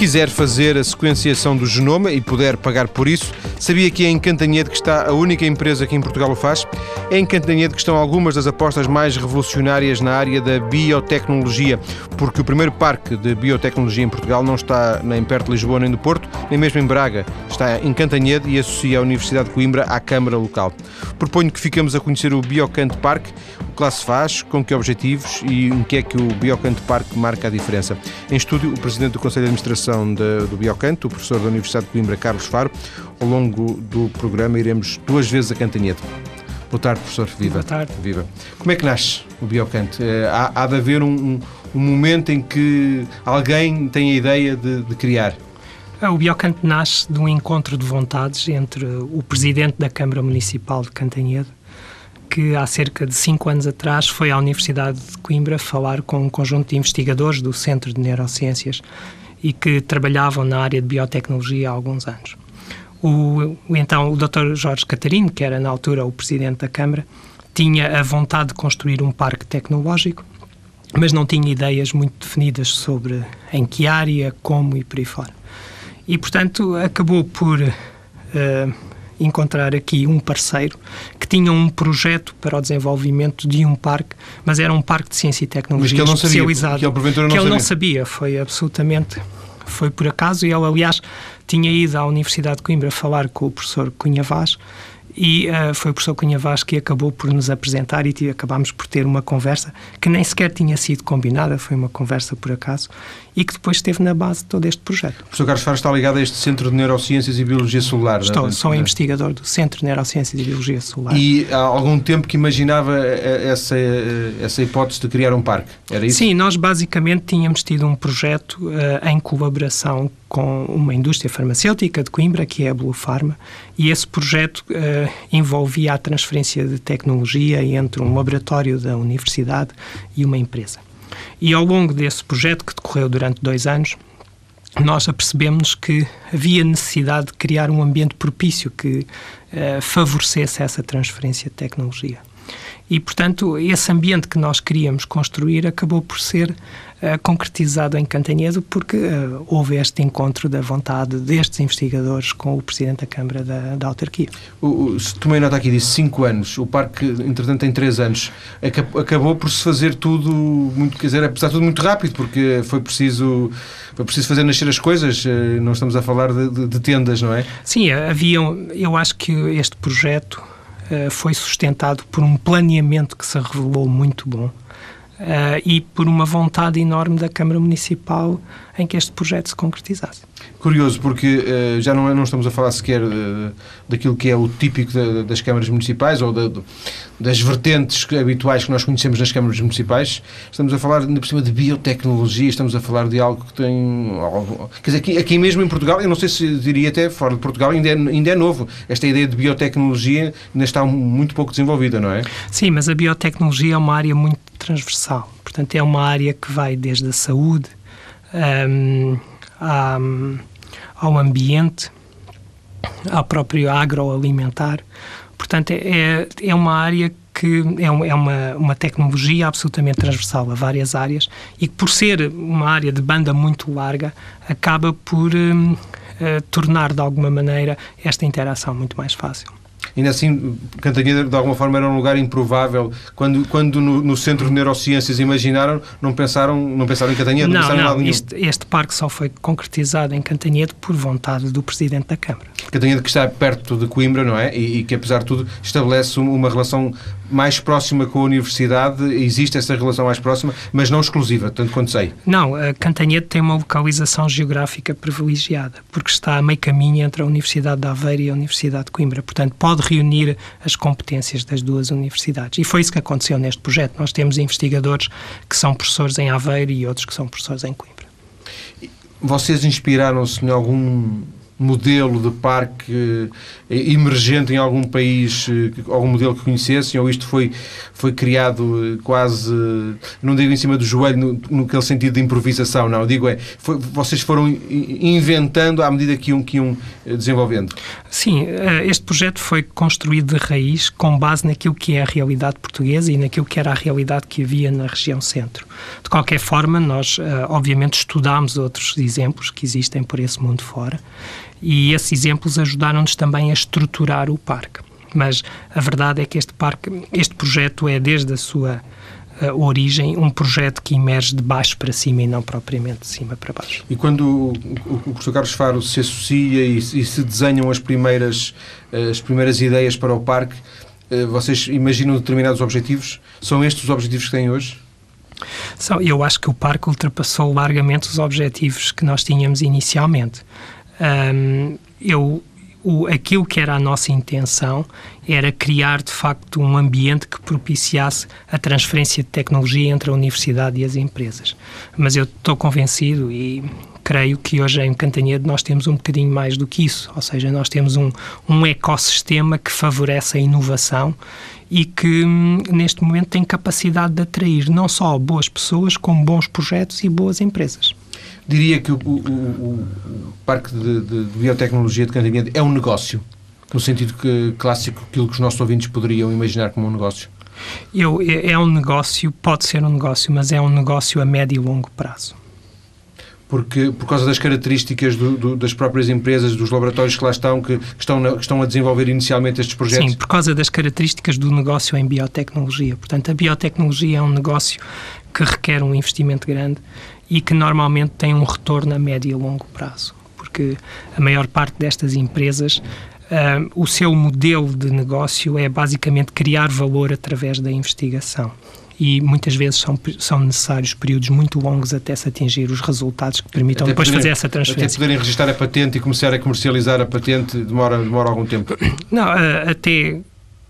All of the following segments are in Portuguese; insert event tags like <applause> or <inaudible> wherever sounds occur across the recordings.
quiser fazer a sequenciação do genoma e puder pagar por isso, sabia que é em Cantanhede que está a única empresa que em Portugal o faz? É em Cantanhede que estão algumas das apostas mais revolucionárias na área da biotecnologia, porque o primeiro parque de biotecnologia em Portugal não está nem perto de Lisboa nem do Porto, nem mesmo em Braga. Está em Cantanhede e associa a Universidade de Coimbra à Câmara local. Proponho que fiquemos a conhecer o Biocante Park, o que lá se faz, com que objetivos e em que é que o Biocante Park marca a diferença. Em estúdio, o Presidente do Conselho de Administração de, do Biocante, o professor da Universidade de Coimbra, Carlos Faro. Ao longo do programa iremos duas vezes a Cantanhede. Boa tarde, professor. Viva. Boa tarde. Viva. Como é que nasce o Biocante? Eh, há, há de haver um, um, momento em que alguém tem a ideia de, de criar. O Biocante nasce de um encontro de vontades entre o presidente da Câmara Municipal de Cantanhede, que há cerca de cinco anos atrás foi à Universidade de Coimbra falar com um conjunto de investigadores do Centro de Neurociências e que trabalhavam na área de biotecnologia há alguns anos. O, então o Dr. Jorge Catarino, que era na altura o presidente da Câmara, tinha a vontade de construir um parque tecnológico, mas não tinha ideias muito definidas sobre em que área, como e por aí fora. E, portanto, acabou por uh, encontrar aqui um parceiro que tinha um projeto para o desenvolvimento de um parque, mas era um parque de ciência e tecnologia mas que ele não especializado. Sabia, que ele, não que ele sabia. não sabia, foi absolutamente foi por acaso e ele aliás tinha ido à Universidade de Coimbra falar com o professor Cunha Vaz e uh, foi o professor Cunha Vaz que acabou por nos apresentar e acabámos por ter uma conversa que nem sequer tinha sido combinada, foi uma conversa por acaso e que depois esteve na base de todo este projeto. O professor Carlos Faro está ligado a este Centro de Neurociências e Biologia Celular. Estou, é? sou investigador do Centro de Neurociências e Biologia Celular. E há algum tempo que imaginava eh, essa, eh, essa hipótese de criar um parque, era isso? Sim, nós basicamente tínhamos tido um projeto uh, em colaboração com uma indústria farmacêutica de Coimbra, que é a Blue Pharma, e esse projeto uh, envolvia a transferência de tecnologia entre um laboratório da universidade e uma empresa. E ao longo desse projeto, que decorreu durante dois anos, nós apercebemos que havia necessidade de criar um ambiente propício que uh, favorecesse essa transferência de tecnologia. E, portanto, esse ambiente que nós queríamos construir acabou por ser uh, concretizado em Cantanhedo porque uh, houve este encontro da vontade destes investigadores com o Presidente da Câmara da, da autarquia. O, o, tomei nota aqui disse cinco anos, o parque, entretanto, tem três anos. Acabou por se fazer tudo, muito, quer dizer, apesar de tudo muito rápido, porque foi preciso, foi preciso fazer nascer as coisas, eh, não estamos a falar de, de, de tendas, não é? Sim, havia, eu acho que este projeto foi sustentado por um planeamento que se revelou muito bom uh, e por uma vontade enorme da Câmara Municipal em que este projeto se concretizasse. Curioso, porque uh, já não, é, não estamos a falar sequer daquilo que é o típico da, das câmaras municipais ou da, das vertentes habituais que nós conhecemos nas câmaras municipais. Estamos a falar, ainda por cima, de biotecnologia, estamos a falar de algo que tem. Quer dizer, aqui, aqui mesmo em Portugal, eu não sei se diria até fora de Portugal, ainda é, ainda é novo. Esta ideia de biotecnologia ainda está muito pouco desenvolvida, não é? Sim, mas a biotecnologia é uma área muito transversal. Portanto, é uma área que vai desde a saúde um, à, ao ambiente, ao próprio agroalimentar. Portanto, é, é uma área que é, uma, é uma, uma tecnologia absolutamente transversal a várias áreas e que, por ser uma área de banda muito larga, acaba por um, uh, tornar, de alguma maneira, esta interação muito mais fácil. Ainda assim, Cantanhede, de alguma forma, era um lugar improvável. Quando, quando no, no, Centro de Neurociências imaginaram, não pensaram, não pensaram em Cantanhede? Não, não, não este, este, parque só foi concretizado em Cantanhede por vontade do Presidente da Câmara. Cantanhede que está perto de Coimbra, não é? E, e que, apesar de tudo, estabelece uma relação mais próxima com a Universidade, existe essa relação mais próxima, mas não exclusiva, tanto quanto sei. Não, a Cantanhede tem uma localização geográfica privilegiada, porque está a meio caminho entre a Universidade de Aveiro e a Universidade de Coimbra. Portanto, pode reunir as competências das duas universidades. E foi isso que aconteceu neste projeto. Nós temos investigadores que são professores em Aveiro e outros que são professores em Coimbra. Vocês inspiraram-se em algum modelo de parque eh, emergente em algum país, eh, algum modelo que conhecessem, ou isto foi, foi criado quase, não digo em cima do joelho, no, no aquele sentido de improvisação, não, digo é, foi, vocês foram inventando à medida que iam, que iam desenvolvendo? Sim, este projeto foi construído de raiz com base naquilo que é a realidade portuguesa e naquilo que era a realidade que havia na região centro. De qualquer forma, nós, obviamente, estudámos outros exemplos que existem por esse mundo fora e esses exemplos ajudaram-nos também a estruturar o parque. Mas a verdade é que este parque, este projeto é desde a sua uh, origem um projeto que emerge de baixo para cima e não propriamente de cima para baixo. E quando o, o, o professor Carlos Faro se associa e, e, se desenham as primeiras, as primeiras ideias para o parque, uh, vocês imaginam determinados objetivos? São estes os objetivos que têm hoje? São, eu acho que o parque ultrapassou largamente os objetivos que nós tínhamos inicialmente. Um, eu, o, aquilo que era a nossa intenção era criar, de facto, um ambiente que propiciasse a transferência de tecnologia entre a universidade e as empresas. Mas eu estou convencido e creio que hoje em Cantanhede nós temos um bocadinho mais do que isso, ou seja, nós temos um, um ecossistema que favorece a inovação e que hum, neste momento tem capacidade de atrair não só boas pessoas, como bons projetos e boas empresas. Diria que o, o, o Parque de, de, de, Biotecnologia de Cantanhede é um negócio, no sentido que, clássico, aquilo que os nossos ouvintes poderiam imaginar como um negócio. Eu, é, é um negócio, pode ser um negócio, mas é um negócio a médio e longo prazo porque por causa das características do, do, das próprias empresas, dos laboratórios que lá estão, que, que estão na, que estão a desenvolver inicialmente estes projetos? Sim, por causa das características do negócio em biotecnologia. Portanto, a biotecnologia é um negócio que requer um investimento grande e que normalmente tem um retorno a médio e longo prazo, porque a maior parte destas empresas Uh, o seu modelo de negócio é basicamente criar valor através da investigação e muitas vezes são, são necessários períodos muito longos até se atingir os resultados que permitam até depois poderem, fazer essa transferência. Até poderem registrar a patente e começar a comercializar a patente demora, demora algum tempo? Não, até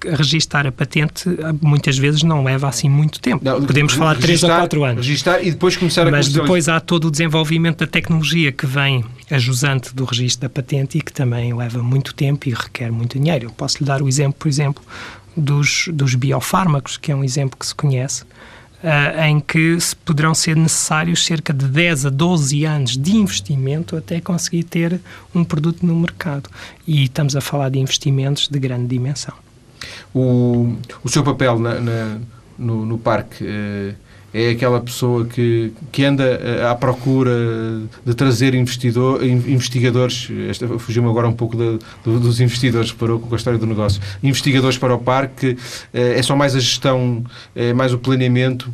registar a patente muitas vezes não leva assim muito tempo. Não, Podemos falar 3 ou 4 anos. Registar e depois começar a Mas depois há todo o desenvolvimento da tecnologia que vem ajusante do registro da patente e que também leva muito tempo e requer muito dinheiro. Eu posso lhe dar o exemplo, por exemplo, dos, dos biofármacos, que é um exemplo que se conhece, uh, em que se poderão ser necessários cerca de 10 a 12 anos de investimento até conseguir ter um produto no mercado. E estamos a falar de investimentos de grande dimensão. O, o seu papel na, na, no, no parque. Uh é aquela pessoa que, que anda eh, à procura de trazer investidor, investigadores, fugiu-me agora um pouco de, de, dos investidores, parou com a história do negócio, investigadores para o parque, eh, é só mais a gestão, é mais o planeamento?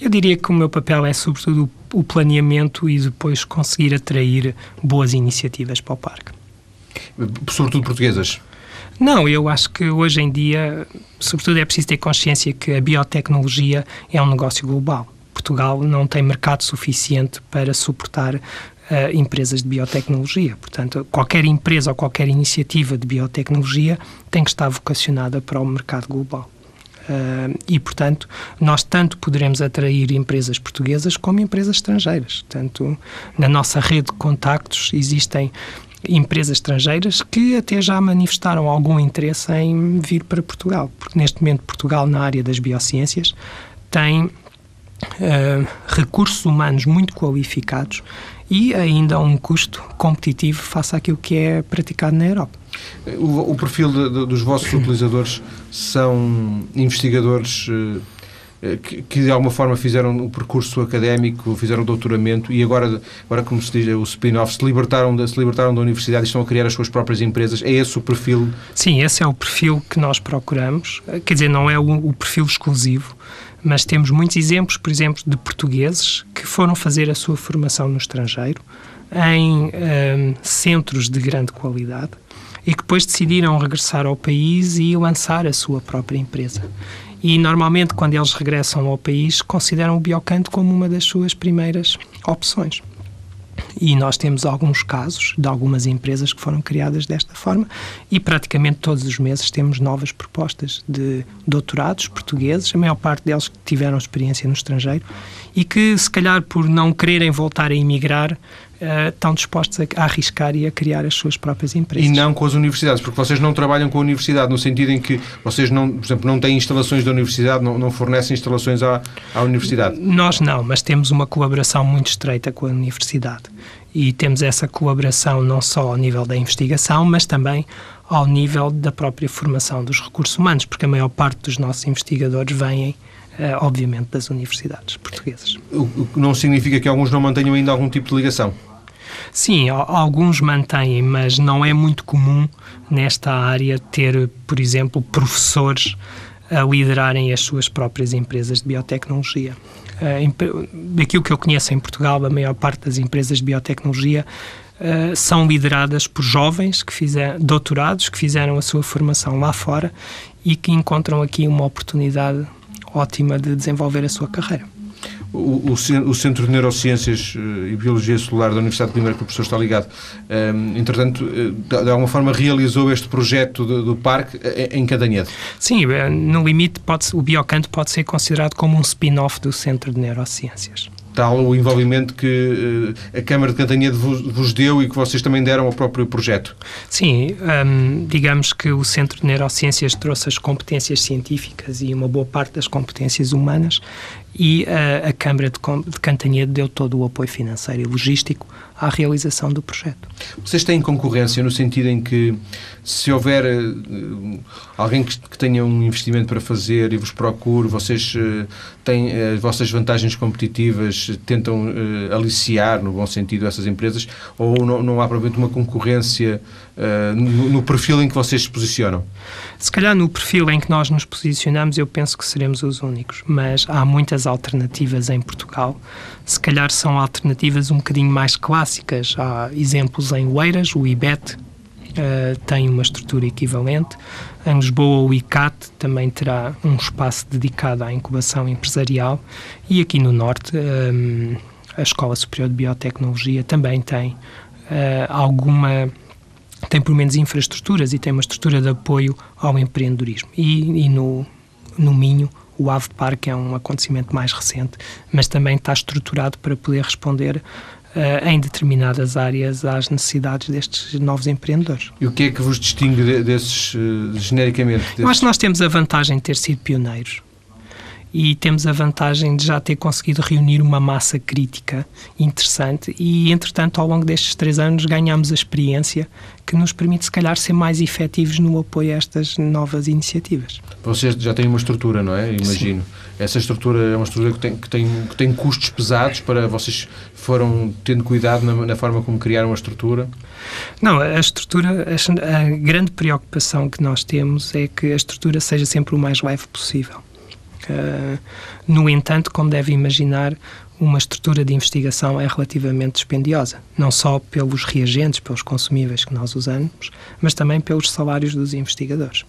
Eu diria que o meu papel é sobretudo o planeamento e depois conseguir atrair boas iniciativas para o parque. Sobretudo portuguesas? Não, eu acho que hoje em dia, sobretudo, é preciso ter consciência que a biotecnologia é um negócio global. Portugal não tem mercado suficiente para suportar uh, empresas de biotecnologia. Portanto, qualquer empresa ou qualquer iniciativa de biotecnologia tem que estar vocacionada para o mercado global. Uh, e, portanto, nós tanto poderemos atrair empresas portuguesas como empresas estrangeiras. Tanto na nossa rede de contactos existem empresas estrangeiras que até já manifestaram algum interesse em vir para Portugal, porque neste momento Portugal, na área das biociências, tem uh, recursos humanos muito qualificados e ainda um custo competitivo face àquilo que é praticado na Europa. O, o perfil de, de, dos vossos utilizadores são investigadores uh, que, que, de alguma forma fizeram o percurso académico, fizeram o doutoramento e agora, agora como se diz, o spin-off, se libertaram, da, se libertaram da universidade e estão a criar as suas próprias empresas. É esse o perfil? Sim, esse é o perfil que nós procuramos. Quer dizer, não é o, o perfil exclusivo, mas temos muitos exemplos, por exemplo, de portugueses que foram fazer a sua formação no estrangeiro em um, ehm, centros de grande qualidade e que depois decidiram regressar ao país e lançar a sua própria empresa e normalmente quando eles regressam ao país consideram o biocanto como uma das suas primeiras opções. E nós temos alguns casos de algumas empresas que foram criadas desta forma e praticamente todos os meses temos novas propostas de doutorados portugueses, a maior parte deles que tiveram experiência no estrangeiro e que, se calhar, por não quererem voltar a emigrar, uh, estão dispostos a, a, arriscar e a criar as suas próprias empresas. E não com as universidades, porque vocês não trabalham com a universidade, no sentido em que vocês, não, por exemplo, não têm instalações da universidade, não, não fornecem instalações à, à universidade. Nós não, mas temos uma colaboração muito estreita com a universidade. E temos essa colaboração não só ao nível da investigação, mas também ao nível da própria formação dos recursos humanos, porque a maior parte dos nossos investigadores vêm eh, obviamente, das universidades portuguesas. O que não significa que alguns não mantenham ainda algum tipo de ligação? Sim, alguns mantêm, mas não é muito comum nesta área ter, por exemplo, professores a liderarem as suas próprias empresas de biotecnologia. Eh, daquilo que eu conheço em Portugal, a maior parte das empresas de biotecnologia Uh, são lideradas por jovens que fizeram doutorados que fizeram a sua formação lá fora e que encontram aqui uma oportunidade ótima de desenvolver a sua carreira. O, o, Centro de Neurociências eh, e Biologia Celular da Universidade de Coimbra, que o professor está ligado, ehm, entretanto, eh, de alguma forma realizou este projeto do, do parque eh, em Cadanhedo. Sim, no limite, pode, o Biocanto pode ser considerado como um spin-off do Centro de Neurociências tal o envolvimento que uh, a Câmara de Cantanhede vos, vos, deu e que vocês também deram ao próprio projeto? Sim, um, digamos que o Centro de Neurociências trouxe as competências científicas e uma boa parte das competências humanas e uh, a Câmara de, de Cantanhede deu todo o apoio financeiro e logístico à realização do projeto. Vocês têm concorrência no sentido em que, se houver uh, alguém que, que, tenha um investimento para fazer e vos procure, vocês uh, têm as vossas vantagens competitivas, tentam aliciar, no bom sentido, essas empresas, ou não, não há provavelmente uma concorrência no, no perfil em que vocês se posicionam? Se calhar no perfil em que nós nos posicionamos, eu penso que seremos os únicos, mas há muitas alternativas em Portugal. Se calhar são alternativas um bocadinho mais clássicas. Há exemplos em Oeiras, o IBET uh, tem uma estrutura equivalente. Em Lisboa, o ICAT também terá um espaço dedicado à incubação empresarial. E aqui no Norte, um, eh, a Escola Superior de Biotecnologia também tem uh, alguma tem pelo menos infraestruturas e tem uma estrutura de apoio ao empreendedorismo. E, e no, no Minho, o Ave Park é um acontecimento mais recente, mas também está estruturado para poder responder uh, em determinadas áreas às necessidades destes novos empreendedores. E o que é que vos distingue desses, uh, genericamente? Desses? Eu acho que nós temos a vantagem de ter sido pioneiros e temos a vantagem de já ter conseguido reunir uma massa crítica interessante e, entretanto, ao longo destes três anos ganhamos a experiência que nos permite, se calhar, ser mais efetivos no apoio a estas novas iniciativas. Vocês já têm uma estrutura, não é? Imagino. Sim. Essa estrutura é uma estrutura que tem, que, tem, que tem custos pesados para vocês foram tendo cuidado na, na forma como criaram a estrutura? Não, a estrutura, a, a grande preocupação que nós temos é que a estrutura seja sempre o mais leve possível Uh, no entanto, como deve imaginar, uma estrutura de investigação é relativamente dispendiosa, não só pelos reagentes, pelos consumíveis que nós usamos, mas também pelos salários dos investigadores.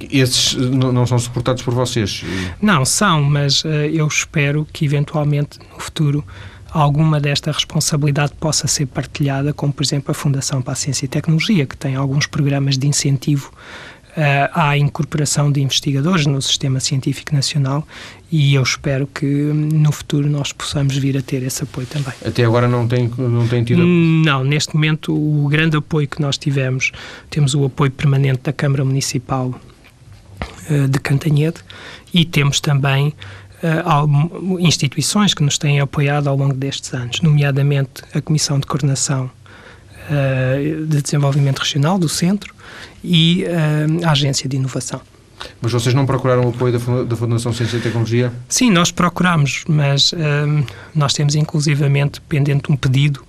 Esses não são suportados por vocês? Não, são, mas uh, eu espero que eventualmente no futuro alguma desta responsabilidade possa ser partilhada, como por exemplo a Fundação para a Ciência e Tecnologia, que tem alguns programas de incentivo à incorporação de investigadores no sistema científico nacional e eu espero que no futuro nós possamos vir a ter esse apoio também. Até agora não tem, não tem tido? Não, neste momento o grande apoio que nós tivemos, temos o apoio permanente da Câmara Municipal uh, de Cantanhede e temos também uh, instituições que nos têm apoiado ao longo destes anos, nomeadamente a Comissão de Coordenação uh, de Desenvolvimento Regional do Centro e uh, a Agência de Inovação. Mas vocês não procuraram o apoio da Fundação Ciência e Tecnologia? Sim, nós procuramos, mas uh, nós temos inclusivamente pendente um pedido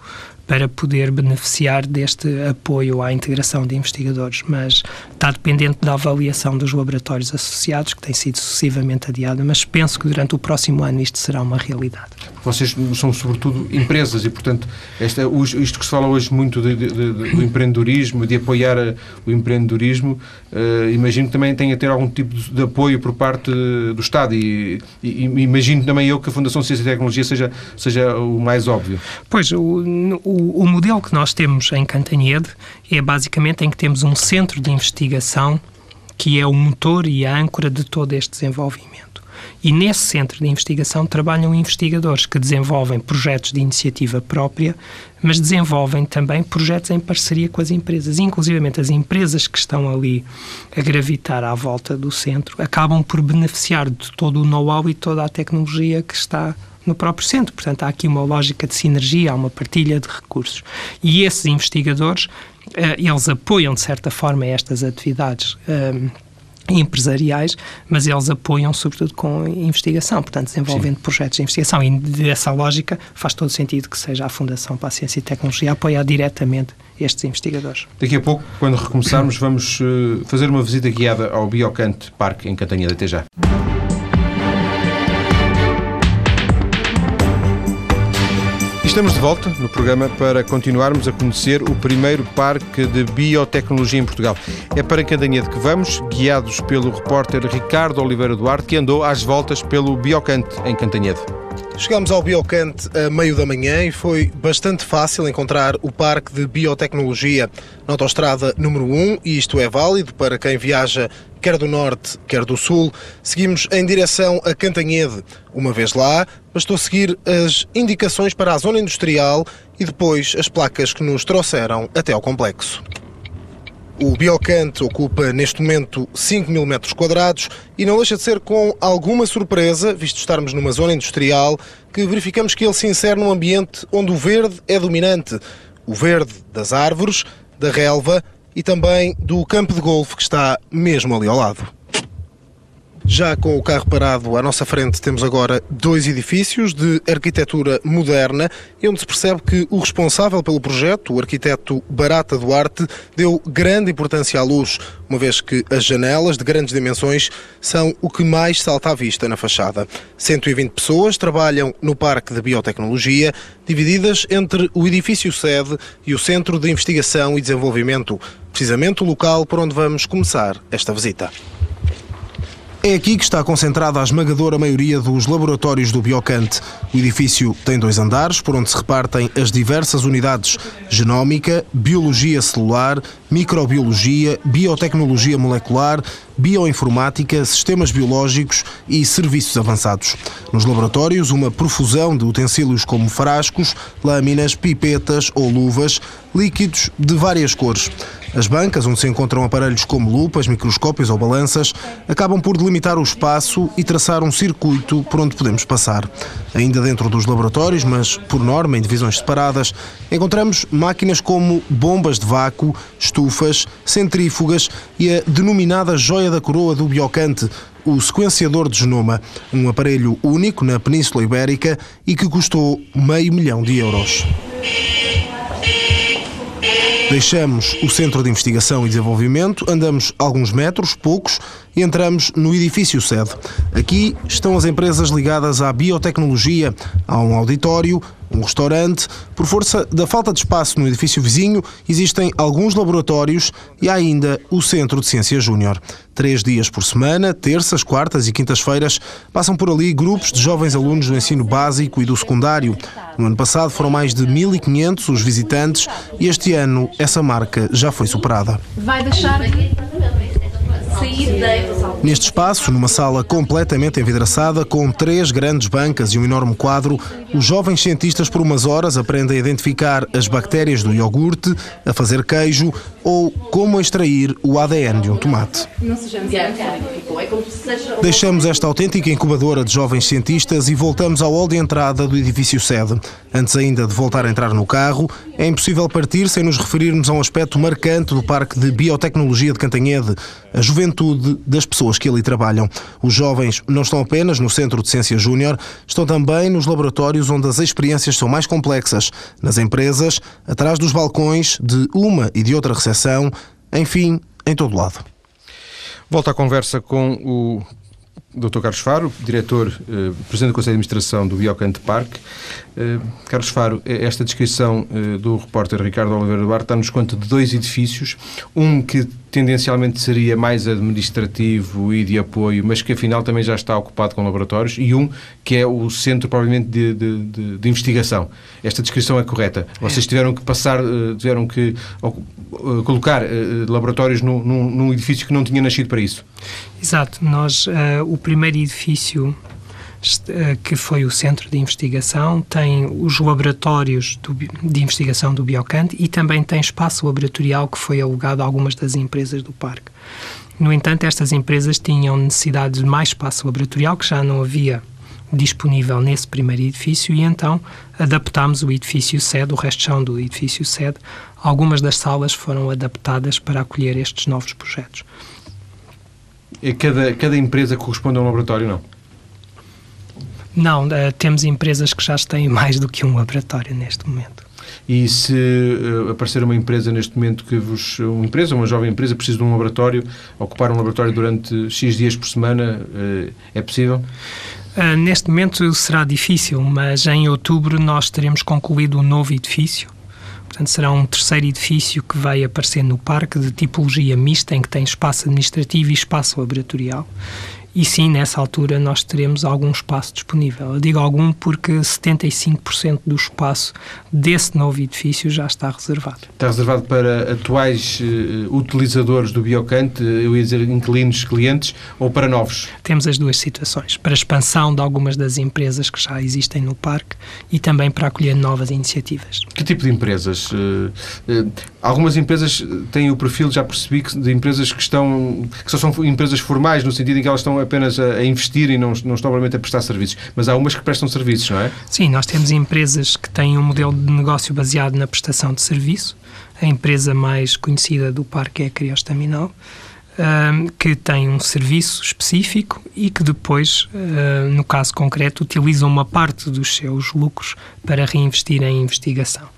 para poder beneficiar deste apoio à integração de investigadores, mas está dependente da avaliação dos laboratórios associados, que tem sido sucessivamente adiada, mas penso que durante o próximo ano isto será uma realidade. Vocês são sobretudo empresas e, portanto, esta, isto que se fala hoje muito de, de, de, do empreendedorismo, de apoiar o empreendedorismo, uh, imagino que também tem a ter algum tipo de, apoio por parte do Estado e, e, imagino também eu que a Fundação Ciência e Tecnologia seja, seja o mais óbvio. Pois, o o, o modelo que nós temos em Cantanhede é basicamente em que temos um centro de investigação que é o motor e a âncora de todo este desenvolvimento. E nesse centro de investigação trabalham investigadores que desenvolvem projetos de iniciativa própria, mas desenvolvem também projetos em parceria com as empresas. Inclusive, as empresas que estão ali a gravitar à volta do centro acabam por beneficiar de todo o know-how e toda a tecnologia que está no próprio centro. Portanto, há aqui uma lógica de sinergia, há uma partilha de recursos. E esses investigadores, eh, eles apoiam, de certa forma, estas atividades eh, empresariais, mas eles apoiam sobretudo com investigação, portanto desenvolvendo Sim. projetos de investigação e dessa lógica faz todo sentido que seja a Fundação para a Ciência e Tecnologia a apoiar diretamente estes investigadores. Daqui a pouco, quando recomeçarmos, vamos uh, fazer uma visita guiada ao Biocante Parque em Cantanhede. Até já. Estamos de volta no programa para continuarmos a conhecer o primeiro parque de biotecnologia em Portugal. É para Candanhede que vamos, guiados pelo repórter Ricardo Oliveira Duarte, que andou às voltas pelo Biocante em Cantanhede. Chegámos ao Biocante a meio da manhã e foi bastante fácil encontrar o Parque de Biotecnologia na autostrada número 1 e isto é válido para quem viaja quer do norte, quer do sul. Seguimos em direção a Cantanhede. Uma vez lá, bastou seguir as indicações para a zona industrial e depois as placas que nos trouxeram até ao complexo. O Biocante ocupa neste momento 5 mil metros quadrados e não deixa de ser com alguma surpresa, visto estarmos numa zona industrial, que verificamos que ele se insere num ambiente onde o verde é dominante. O verde das árvores, da relva e também do campo de golfe que está mesmo ali ao lado. Já com o carro parado à nossa frente, temos agora dois edifícios de arquitetura moderna, onde se percebe que o responsável pelo projeto, o arquiteto Barata Duarte, deu grande importância à luz, uma vez que as janelas de grandes dimensões são o que mais salta à vista na fachada. 120 pessoas trabalham no Parque de Biotecnologia, divididas entre o edifício sede e o Centro de Investigação e Desenvolvimento, precisamente o local por onde vamos começar esta visita. É aqui que está concentrada a esmagadora maioria dos laboratórios do Biocante. O edifício tem dois andares, por onde se repartem as diversas unidades: genómica, biologia celular, microbiologia, biotecnologia molecular, bioinformática, sistemas biológicos e serviços avançados. Nos laboratórios, uma profusão de utensílios como frascos, lâminas, pipetas ou luvas, líquidos de várias cores. As bancas, onde se encontram aparelhos como lupas, microscópios ou balanças, acabam por delimitar o espaço e traçar um circuito por onde podemos passar. Ainda dentro dos laboratórios, mas por norma em divisões separadas, encontramos máquinas como bombas de vácuo, estufas, centrífugas e a denominada joia da coroa do biocante, o sequenciador de genoma, um aparelho único na Península Ibérica e que custou meio milhão de euros. Deixamos o Centro de Investigação e Desenvolvimento, andamos alguns metros, poucos, e entramos no edifício sede. Aqui estão as empresas ligadas à biotecnologia, há um auditório, um restaurante. Por força da falta de espaço no edifício vizinho, existem alguns laboratórios e há ainda o Centro de Ciência Júnior. Três dias por semana, terças, quartas e quintas-feiras, passam por ali grupos de jovens alunos do ensino básico e do secundário. No ano passado foram mais de 1.500 os visitantes e este ano essa marca já foi superada. Vai deixar Neste espaço, numa sala completamente envidraçada, com três grandes bancas e um enorme quadro, os jovens cientistas por umas horas aprendem a identificar as bactérias do iogurte, a fazer queijo ou como extrair o ADN de um tomate. Deixamos esta autêntica incubadora de jovens cientistas e voltamos ao hall de entrada do edifício sede. Antes ainda de voltar a entrar no carro, é impossível partir sem nos referirmos a um aspecto marcante do Parque de Biotecnologia de Cantanhede, a juventude das pessoas que ali trabalham. Os jovens não estão apenas no Centro de Ciência Júnior, estão também nos laboratórios onde as experiências são mais complexas, nas empresas, atrás dos balcões de uma e de outra recepção, enfim, em todo lado. Volto à conversa com o Dr. Carlos Faro, diretor, eh, presidente do Conselho de Administração do Biocante Parque. Eh, Carlos Faro, eh, esta descrição eh, do repórter Ricardo Oliveira Duarte dá-nos conta de dois edifícios, um que tendencialmente seria mais administrativo e de apoio, mas que afinal também já está ocupado com laboratórios, e um que é o centro, provavelmente, de, de, de, de investigação. Esta descrição é correta. Vocês tiveram que passar, eh, tiveram que eh, colocar laboratórios num, num edifício que não tinha nascido para isso. Exato. Nós, uh, o primeiro edifício eh, que foi o centro de investigação, tem os laboratórios do, de investigação do Biocante e também tem espaço laboratorial que foi alugado a algumas das empresas do parque. No entanto, estas empresas tinham necessidade de mais espaço laboratorial que já não havia disponível nesse primeiro edifício e então adaptámos o edifício sede, o resto chão do edifício sede. Algumas das salas foram adaptadas para acolher estes novos projetos. E cada, cada empresa corresponde a um laboratório, não? Não, uh, temos empresas que já têm mais do que um laboratório neste momento. E se uh, aparecer uma empresa neste momento que vos. Uma empresa, uma jovem empresa, precisa de um laboratório, ocupar um laboratório durante X dias por semana, uh, é possível? Uh, neste momento será difícil, mas em outubro nós teremos concluído um novo edifício. Portanto, será um terceiro edifício que vai aparecer no parque de tipologia mista, em que tem espaço administrativo e espaço laboratorial. E sim, nessa altura nós teremos algum espaço disponível. Eu digo algum porque 75% do espaço desse novo edifício já está reservado. Está reservado para atuais uh, utilizadores do Biocante, eu ia dizer inquilinos, clientes, ou para novos? Temos as duas situações. Para a expansão de algumas das empresas que já existem no parque e também para acolher novas iniciativas. Que tipo de empresas? Uh, uh, algumas empresas têm o perfil, já percebi, de empresas que estão, que só são empresas formais, no sentido em que elas estão apenas a, investir e não, não estão provavelmente a prestar serviços, mas há umas que prestam serviços, não é? Sim, nós temos empresas que têm um modelo de negócio baseado na prestação de serviço. A empresa mais conhecida do parque é a Criostaminal, que tem um serviço específico e que depois, no caso concreto, utiliza uma parte dos seus lucros para reinvestir em investigação.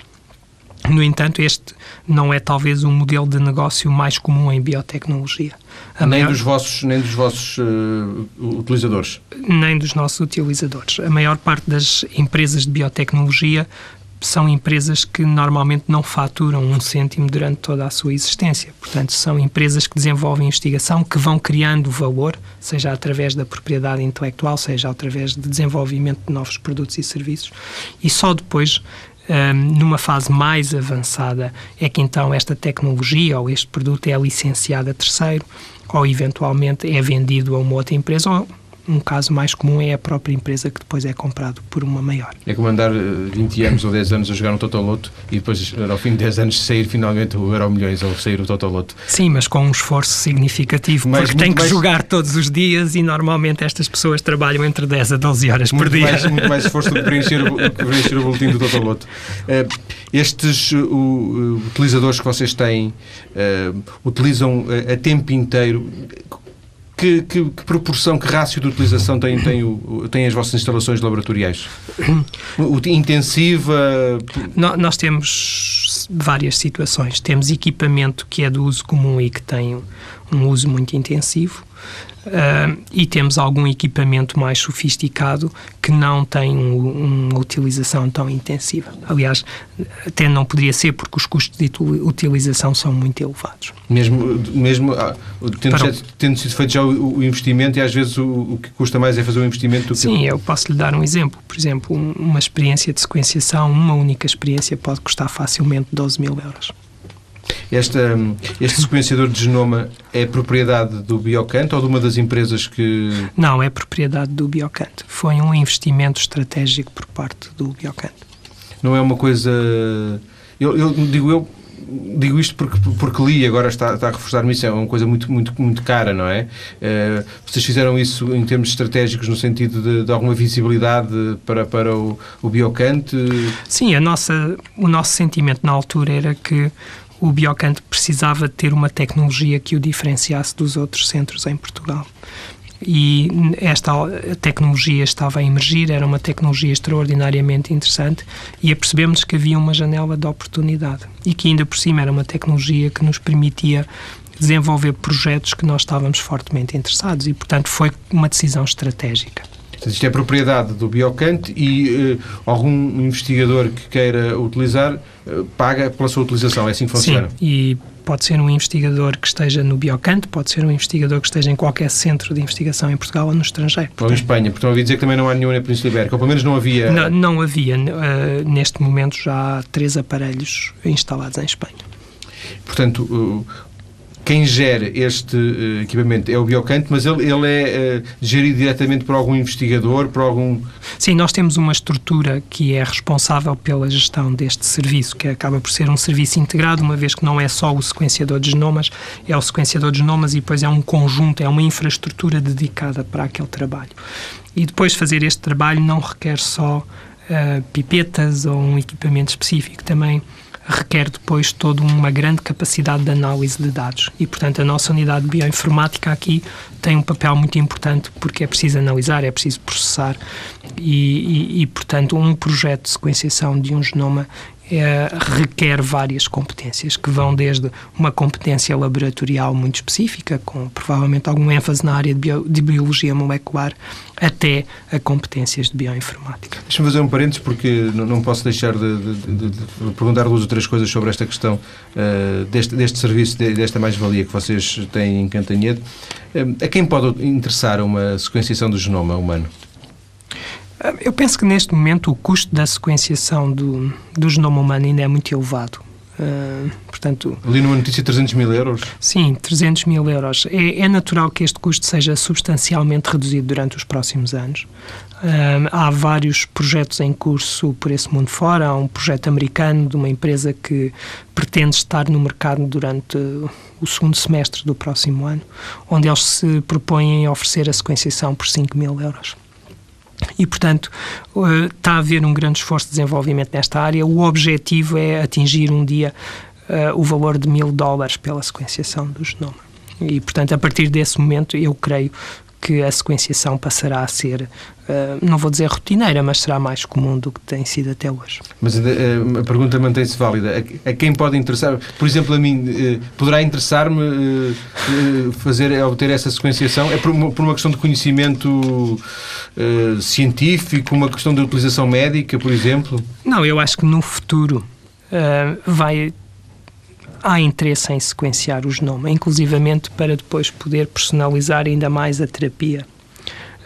No entanto, este não é talvez o modelo de negócio mais comum em biotecnologia. A nem, maior... dos vossos, nem dos vossos uh, utilizadores? Nem dos nossos utilizadores. A maior parte das empresas de biotecnologia são empresas que normalmente não faturam um cêntimo durante toda a sua existência. Portanto, são empresas que desenvolvem investigação, que vão criando valor, seja através da propriedade intelectual, seja através de desenvolvimento de novos produtos e serviços, e só depois um, numa fase mais avançada, é que então esta tecnologia ou este produto é licenciado a terceiro ou eventualmente é vendido a uma outra empresa ou um caso mais comum é a própria empresa que depois é comprado por uma maior. É como andar 20 eh, anos ou 10 anos a jogar um Totoloto e depois, ao fim de 10 anos, sair finalmente o Euro Milhões ou sair o Totoloto. Sim, mas com um esforço significativo, mas, porque tem que mais... jogar todos os dias e normalmente estas pessoas trabalham entre 10 a 12 horas muito por dia. Mais, muito mais esforço do que preencher o, preencher o boletim do Totoloto. Uh, estes uh, uh, utilizadores que vocês têm utilizam a tempo inteiro que, que, que, proporção, que rácio de utilização têm, têm, o, têm as vossas instalações laboratoriais? Intensiva? Nós temos várias situações. Temos equipamento que é de uso comum e que tem um uso muito intensivo. Uh, e temos algum equipamento mais sofisticado que não tem um, uma utilização tão intensiva. Aliás, até não poderia ser porque os custos de utilização são muito elevados. Mesmo, mesmo ah, tendo, Para... tendo, sido feito já o, o, investimento e às vezes o, o, que custa mais é fazer o investimento do que... Sim, eu posso lhe dar um exemplo. Por exemplo, uma experiência de sequenciação, uma única experiência pode custar facilmente 12 mil euros. Esta, este sequenciador de genoma é propriedade do Biocante ou de uma das empresas que. Não, é propriedade do Biocante. Foi um investimento estratégico por parte do Biocante. Não é uma coisa. Eu, eu digo eu, digo isto porque, porque li agora está, está a reforçar-me isso, é uma coisa muito, muito, muito cara, não é? Uh, vocês fizeram isso em termos estratégicos no sentido de, de alguma visibilidade para, para o, o Biocante? Sim, a nossa, o nosso sentimento na altura era que o Biocante precisava ter uma tecnologia que o diferenciasse dos outros centros em Portugal. E esta tecnologia estava a emergir, era uma tecnologia extraordinariamente interessante e apercebemos que havia uma janela de oportunidade e que ainda por cima era uma tecnologia que nos permitia desenvolver projetos que nós estávamos fortemente interessados e, portanto, foi uma decisão estratégica. Isto é propriedade do Biocante e uh, algum investigador que queira utilizar uh, paga pela sua utilização. É assim que funciona? Sim, e pode ser um investigador que esteja no Biocante, pode ser um investigador que esteja em qualquer centro de investigação em Portugal ou no estrangeiro. Ou em Espanha, porque ouvi dizer que também não há nenhum na Península Ibérica, ou pelo menos não havia... Não, não havia. Uh, neste momento já há três aparelhos instalados em Espanha. Portanto, quem gera este uh, equipamento é o Biocante, mas ele, ele é uh, gerido diretamente por algum investigador, por algum... Sim, nós temos uma estrutura que é responsável pela gestão deste serviço, que acaba por ser um serviço integrado, uma vez que não é só o sequenciador de genomas, é o sequenciador de genomas e depois é um conjunto, é uma infraestrutura dedicada para aquele trabalho. E depois fazer este trabalho não requer só uh, pipetas ou um equipamento específico, também requer depois toda uma grande capacidade de análise de dados. E, portanto, a nossa unidade de bioinformática aqui tem um papel muito importante porque é preciso analisar, é preciso processar e, e, e portanto, um projeto de sequenciação de um genoma é, requer várias competências, que vão desde uma competência laboratorial muito específica, com provavelmente algum ênfase na área de, bio, de biologia molecular, até a competências de bioinformática. Deixa-me fazer um parênteses, porque não posso deixar de, de, de, perguntar duas ou três coisas sobre esta questão uh, deste, deste serviço, desta mais-valia que vocês têm em Cantanhede. Uh, a quem pode interessar uma sequenciação do genoma humano? Eu penso que neste momento o custo da sequenciação do, do genoma humano ainda é muito elevado. Uh, portanto, Ali numa notícia 300 mil euros? Sim, 300 mil euros. É, é, natural que este custo seja substancialmente reduzido durante os próximos anos. Uh, há vários projetos em curso por esse mundo fora. Há um projeto americano de uma empresa que pretende estar no mercado durante o segundo semestre do próximo ano, onde eles se propõem a oferecer a sequenciação por 5 mil euros. E, portanto, eh, está a haver um grande esforço de desenvolvimento nesta área. O objetivo é atingir um dia uh, o valor de mil dólares pela sequenciação do genoma. E, portanto, a partir desse momento, eu creio que a sequenciação passará a ser, uh, não vou dizer rotineira, mas será mais comum do que tem sido até hoje. Mas uh, a pergunta mantém-se válida. A, a, quem pode interessar, por exemplo, a mim, uh, poderá interessar-me fazer, obter essa sequenciação? É por uma, por uma questão de conhecimento científico, uma questão de utilização médica, por exemplo? Não, eu acho que no futuro vai há interesse em sequenciar o genoma, inclusivamente para depois poder personalizar ainda mais a terapia.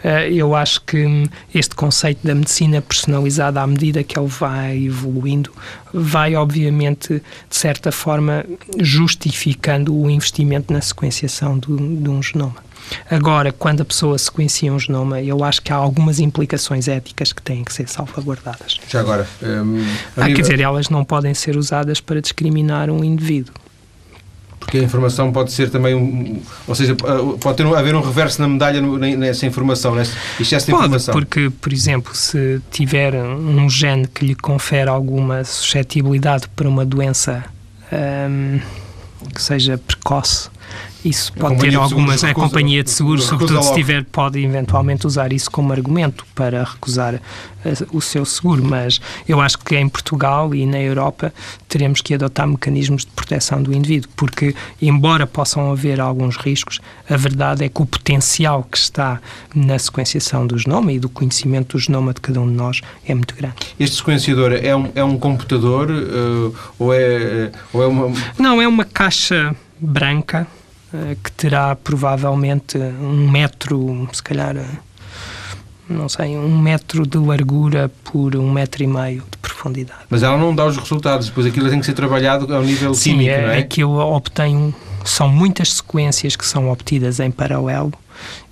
Eh, eu acho que este conceito da medicina personalizada, à medida que ele vai evoluindo, vai, obviamente, de certa forma, justificando o investimento na sequenciação de um genoma. Agora, quando a pessoa sequencia um genoma, eu acho que há algumas implicações éticas que têm que ser salvaguardadas. Já agora. Hum, ah, Quer dizer, elas não podem ser usadas para discriminar um indivíduo. Porque a informação pode ser também um. Ou seja, pode ter, haver um reverso na medalha nessa informação, nessa excesso de pode, informação. Porque, por exemplo, se tiver um gene que lhe confere alguma suscetibilidade para uma doença hum, que seja precoce, isso pode ter algumas. A companhia de seguros, sobretudo se tiver, pode eventualmente usar isso como argumento para recusar eh, o seu seguro. Mas eu acho que em Portugal e na Europa teremos que adotar mecanismos de proteção do indivíduo, porque, embora possam haver alguns riscos, a verdade é que o potencial que está na sequenciação do genoma e do conhecimento do genoma de cada um de nós é muito grande. Este sequenciador é um, é um computador uh, ou, é, ou é uma. Não, é uma caixa branca eh, que terá provavelmente um metro, se calhar, eh, não sei, um metro de largura por um metro e meio de profundidade. Mas ela não dá os resultados, depois aquilo tem que ser trabalhado ao nível Sim, químico, é, não é? aquilo obtém, são muitas sequências que são obtidas em paralelo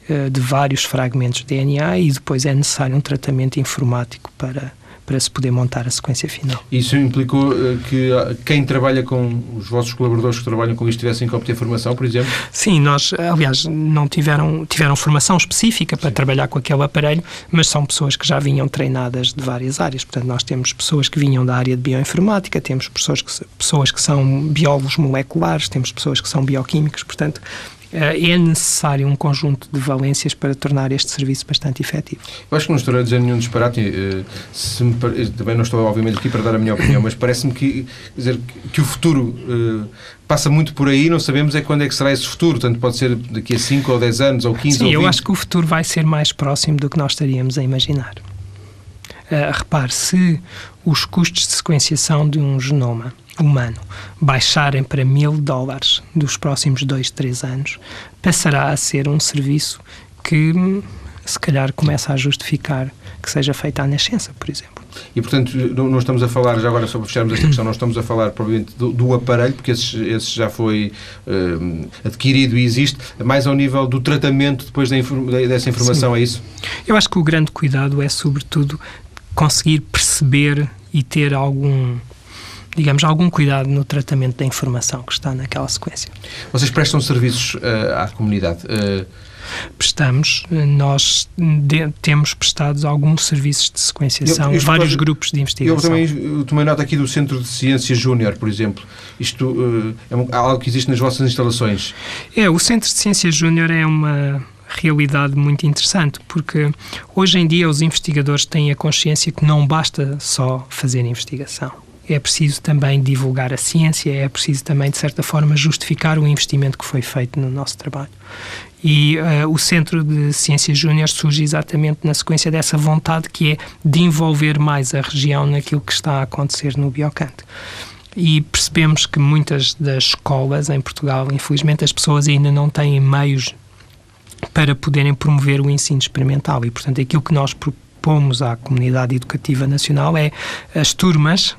eh, de vários fragmentos de DNA e depois é necessário um tratamento informático para para se poder montar a sequência final. Isso implicou uh, que quem trabalha com os vossos colaboradores que trabalham com isto tivessem que obter formação, por exemplo? Sim, nós, aliás, não tiveram, tiveram formação específica para Sim. trabalhar com aquele aparelho, mas são pessoas que já vinham treinadas de várias áreas. Portanto, nós temos pessoas que vinham da área de bioinformática, temos pessoas que, pessoas que são biólogos moleculares, temos pessoas que são bioquímicos, portanto, eh, é necessário um conjunto de valências para tornar este serviço bastante efetivo. Eu acho que não estou a dizer nenhum disparate, eh, me, também não estou, obviamente, aqui para dar a minha opinião, mas parece-me que, dizer, que o futuro passa muito por aí, não sabemos é quando é que será esse futuro, tanto pode ser daqui a 5 ou 10 anos, ou 15 Sim, ou 20. eu acho que o futuro vai ser mais próximo do que nós estaríamos a imaginar. Uh, repare, se os custos de sequenciação de um genoma humano baixarem para mil dólares dos próximos dois, três anos, passará a ser um serviço que se calhar começa a justificar que seja feita a nascença, por exemplo. E, portanto, não, estamos a falar, já agora sobre fecharmos esta questão, não estamos a falar provavelmente do, do aparelho, porque esse, esse já foi uh, adquirido e existe, mais ao nível do tratamento depois da, dessa informação, Sim. é isso? Eu acho que o grande cuidado é, sobretudo, conseguir perceber e ter algum digamos, algum cuidado no tratamento da informação que está naquela sequência. Vocês prestam serviços uh, à comunidade? Uh, prestamos. Nós de, temos prestado alguns serviços de sequenciação, eu, vários grupos de investigação. Eu também tomei nota aqui do Centro de Ciência Júnior, por exemplo. Isto uh, é algo que existe nas vossas instalações? É, o Centro de Ciência Júnior é uma realidade muito interessante, porque hoje em dia os investigadores têm a consciência que não basta só fazer investigação é preciso também divulgar a ciência, é preciso também, de certa forma, justificar o investimento que foi feito no nosso trabalho. E uh, o Centro de Ciências Júnior surge exatamente na sequência dessa vontade que é de envolver mais a região naquilo que está a acontecer no Biocante. E percebemos que muitas das escolas em Portugal, infelizmente, as pessoas ainda não têm meios para poderem promover o ensino experimental. E, portanto, aquilo que nós propomos à comunidade educativa nacional é as turmas,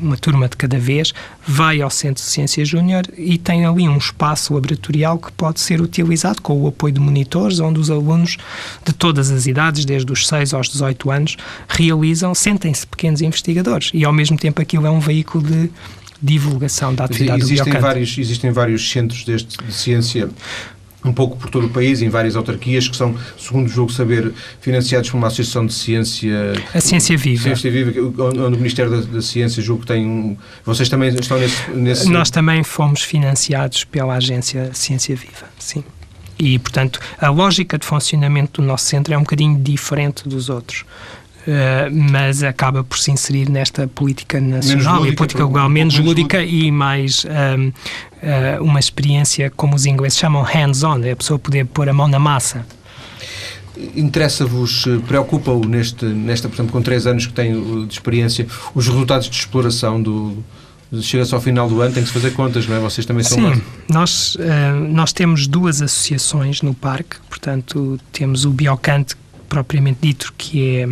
uma turma de cada vez, vai ao Centro de Ciência Júnior e tem ali um espaço laboratorial que pode ser utilizado com o apoio de monitores, onde os alunos de todas as idades, desde os 6 aos 18 anos, realizam, sentem-se pequenos investigadores. E ao mesmo tempo aquilo é um veículo de divulgação da atividade existem do vários Existem vários centros deste, de ciência um pouco por todo o país, em várias autarquias, que são, segundo o jogo saber, financiados por uma associação de ciência... A Ciência Viva. Ciência Viva, onde o Ministério da, da Ciência, julgo que tem um... Vocês também estão nesse, nesse... Nós também fomos financiados pela agência Ciência Viva, sim. E, portanto, a lógica de funcionamento do nosso centro é um bocadinho diferente dos outros. Uh, mas acaba por se inserir nesta política nacional e política global menos, menos lúdica e mais um, uh, eh, uma experiência, como os ingleses chamam hands-on, é a pessoa poder pôr a mão na massa. Interessa-vos, eh, preocupa-o neste, nesta, portanto, com três anos que tem de experiência, os resultados de exploração do, chega-se ao final do ano, tem que se fazer contas, não é? Vocês também são Sim, nós, uh, nós temos duas associações no parque, portanto, temos o Biocante, propriamente dito, que é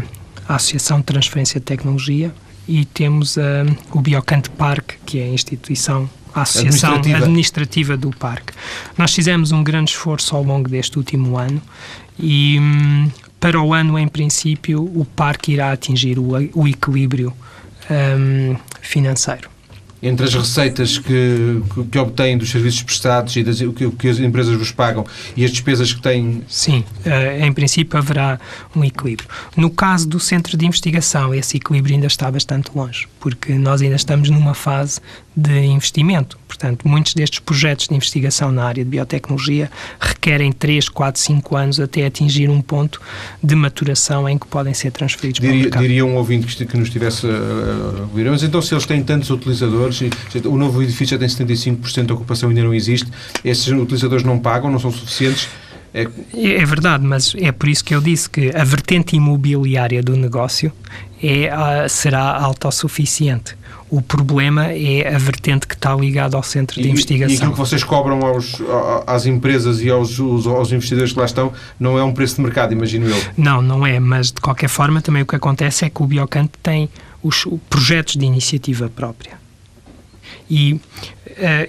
a Associação de Transferência de Tecnologia, e temos uh, o Biocante Park, que é a instituição, a Associação administrativa. administrativa do parque. Nós fizemos um grande esforço ao longo deste último ano e um, para o ano, em princípio, o parque irá atingir o, o equilíbrio um, financeiro entre as receitas que, que, que obtêm dos serviços prestados e das, o que, que, as empresas vos pagam e as despesas que têm? Sim, uh, em princípio haverá um equilíbrio. No caso do centro de investigação, esse equilíbrio ainda está bastante longe, porque nós ainda estamos numa fase de investimento. Portanto, muitos destes projetos de investigação na área de biotecnologia requerem 3, 4, 5 anos até atingir um ponto de maturação em que podem ser transferidos diria, para o mercado. Diria um ouvinte que nos estivesse a ouvir, mas então se eles têm tantos utilizadores, e, o novo edifício já tem 75% de ocupação e ainda não existe, esses utilizadores não pagam, não são suficientes? É... é... verdade, mas é por isso que eu disse que a vertente imobiliária do negócio é, será autossuficiente. O problema é a vertente que está ligada ao centro de e, investigação. E aquilo que vocês cobram aos, às empresas e aos, aos investidores que lá estão não é um preço de mercado, imagino eu. Não, não é, mas de qualquer forma também o que acontece é que o Biocante tem os projetos de iniciativa própria. E uh,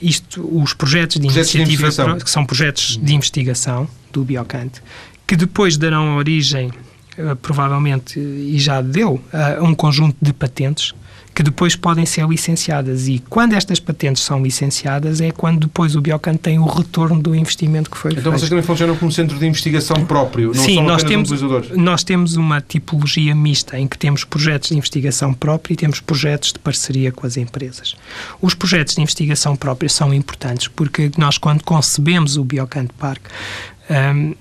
isto, os projetos de projetos iniciativa, de que são projetos de investigação do Biocante, que depois darão origem, uh, provavelmente, e já deu, a um conjunto de patentes que depois podem ser licenciadas. E quando estas patentes são licenciadas é quando depois o Biocan tem o retorno do investimento que foi então feito. Então vocês também funcionam como centro de investigação próprio, não Sim, são nós temos, nós temos uma tipologia mista em que temos projetos de investigação própria e temos projetos de parceria com as empresas. Os projetos de investigação própria são importantes porque nós, quando concebemos o Biocant Park, um,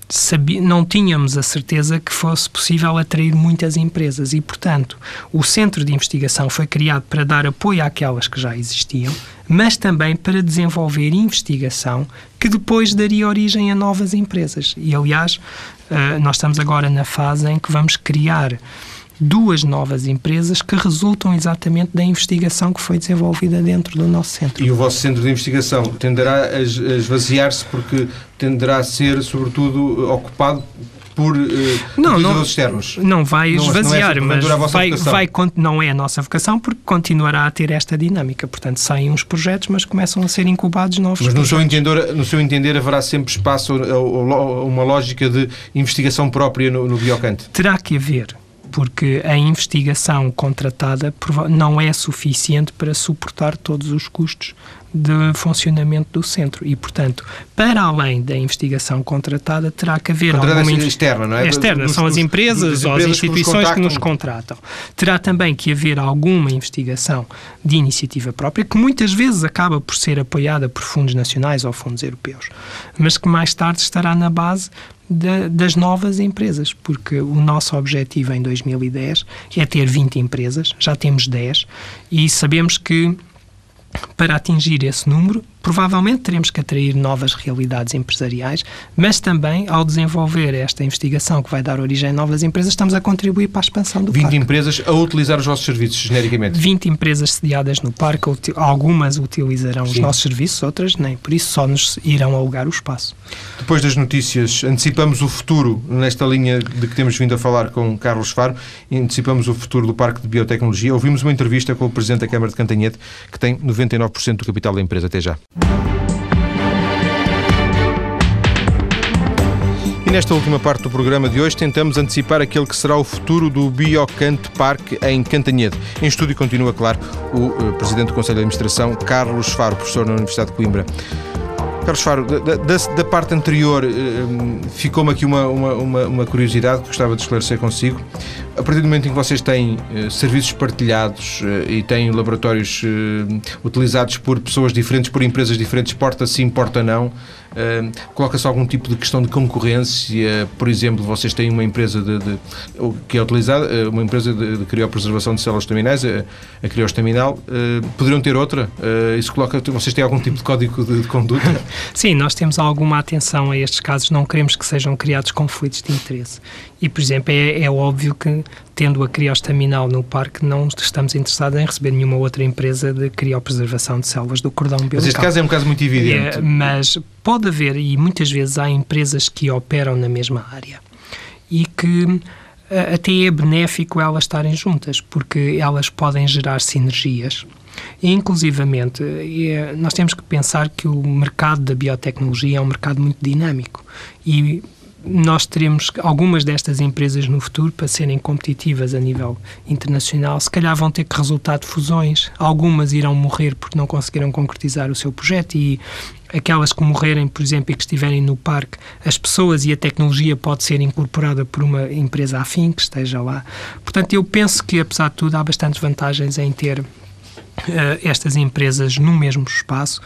não tínhamos a certeza que fosse possível atrair muitas empresas e, portanto, o Centro de Investigação foi criado para dar apoio àquelas que já existiam, mas também para desenvolver investigação que depois daria origem a novas empresas. E, aliás, uh, nós estamos agora na fase em que vamos criar duas novas empresas que resultam exatamente da investigação que foi desenvolvida dentro do nosso centro. E o vosso centro de investigação tenderá a esvaziar-se porque tenderá a ser, sobretudo, ocupado por uh, não, não, externos. Não vai não, esvaziar, não é mas vai, vai, não é a nossa vocação porque continuará a ter esta dinâmica. Portanto, saem uns projetos, mas começam a ser incubados novos Mas no seu, entender, no seu entender haverá sempre espaço ou uma lógica de investigação própria no, no Biocante? Terá que haver porque a investigação contratada não é suficiente para suportar todos os custos de funcionamento do centro e, portanto, para além da investigação contratada, terá que haver contratada alguma externa, não é? Externa, dos, são as empresas ou as instituições que nos, que nos contratam. Terá também que haver alguma investigação de iniciativa própria, que muitas vezes acaba por ser apoiada por fundos nacionais ou fundos europeus, mas que mais tarde estará na base das novas empresas, porque o nosso objetivo em 2010 é ter 20 empresas, já temos 10, e sabemos que para atingir esse número, provavelmente teremos que atrair novas realidades empresariais, mas também, ao desenvolver esta investigação que vai dar origem a novas empresas, estamos a contribuir para a expansão do 20 parque. 20 empresas a utilizar os vossos serviços, genericamente? 20 empresas sediadas no parque, algumas utilizarão Sim. os nossos serviços, outras nem, por isso só nos irão alugar o espaço. Depois das notícias, antecipamos o futuro, nesta linha de que temos vindo a falar com Carlos Faro, antecipamos o futuro do Parque de Biotecnologia. Ouvimos uma entrevista com o Presidente da Câmara de Cantanhete, que tem 99% do capital da empresa. Até já. E nesta última parte do programa de hoje tentamos antecipar aquele que será o futuro do Biocante Parque em Cantanhede. Em estúdio continua, claro, o uh, Presidente do Conselho de Administração, Carlos Faro, professor na Universidade de Coimbra. Carlos Faro, da, da, da parte anterior uh, ficou-me aqui uma, uma, uma, curiosidade que gostava de esclarecer consigo. A partir do momento em que vocês têm uh, serviços partilhados uh, e têm laboratórios utilizados por pessoas diferentes, por empresas diferentes, porta sim, porta não, coloca-se algum tipo de questão de concorrência? Por exemplo, vocês têm uma empresa de, de que é utilizada, uma empresa de, de criopreservação de células terminais, a, a Criostaminal, poderiam ter outra? isso coloca, vocês têm algum tipo de código de, de conduta? <laughs> Sim, nós temos alguma atenção a estes casos, não queremos que sejam criados conflitos de interesse. E, por exemplo, é, é óbvio que, tendo a criostaminal no parque, não estamos interessados em receber nenhuma outra empresa de criopreservação de selvas do cordão umbilical. Mas este caso é um caso muito evidente. É, mas pode haver, e muitas vezes há empresas que operam na mesma área e que eh, até é benéfico elas estarem juntas, porque elas podem gerar sinergias e, inclusivamente, é, nós temos que pensar que o mercado da biotecnologia é um mercado muito dinâmico e nós teremos algumas destas empresas no futuro para serem competitivas a nível internacional, se calhar vão ter que resultar de fusões. Algumas irão morrer porque não conseguiram concretizar o seu projeto e aquelas que morrerem, por exemplo, e que estiverem no parque, as pessoas e a tecnologia pode ser incorporada por uma empresa afim que esteja lá. Portanto, eu penso que, apesar de tudo, há bastantes vantagens em ter uh, estas empresas no mesmo espaço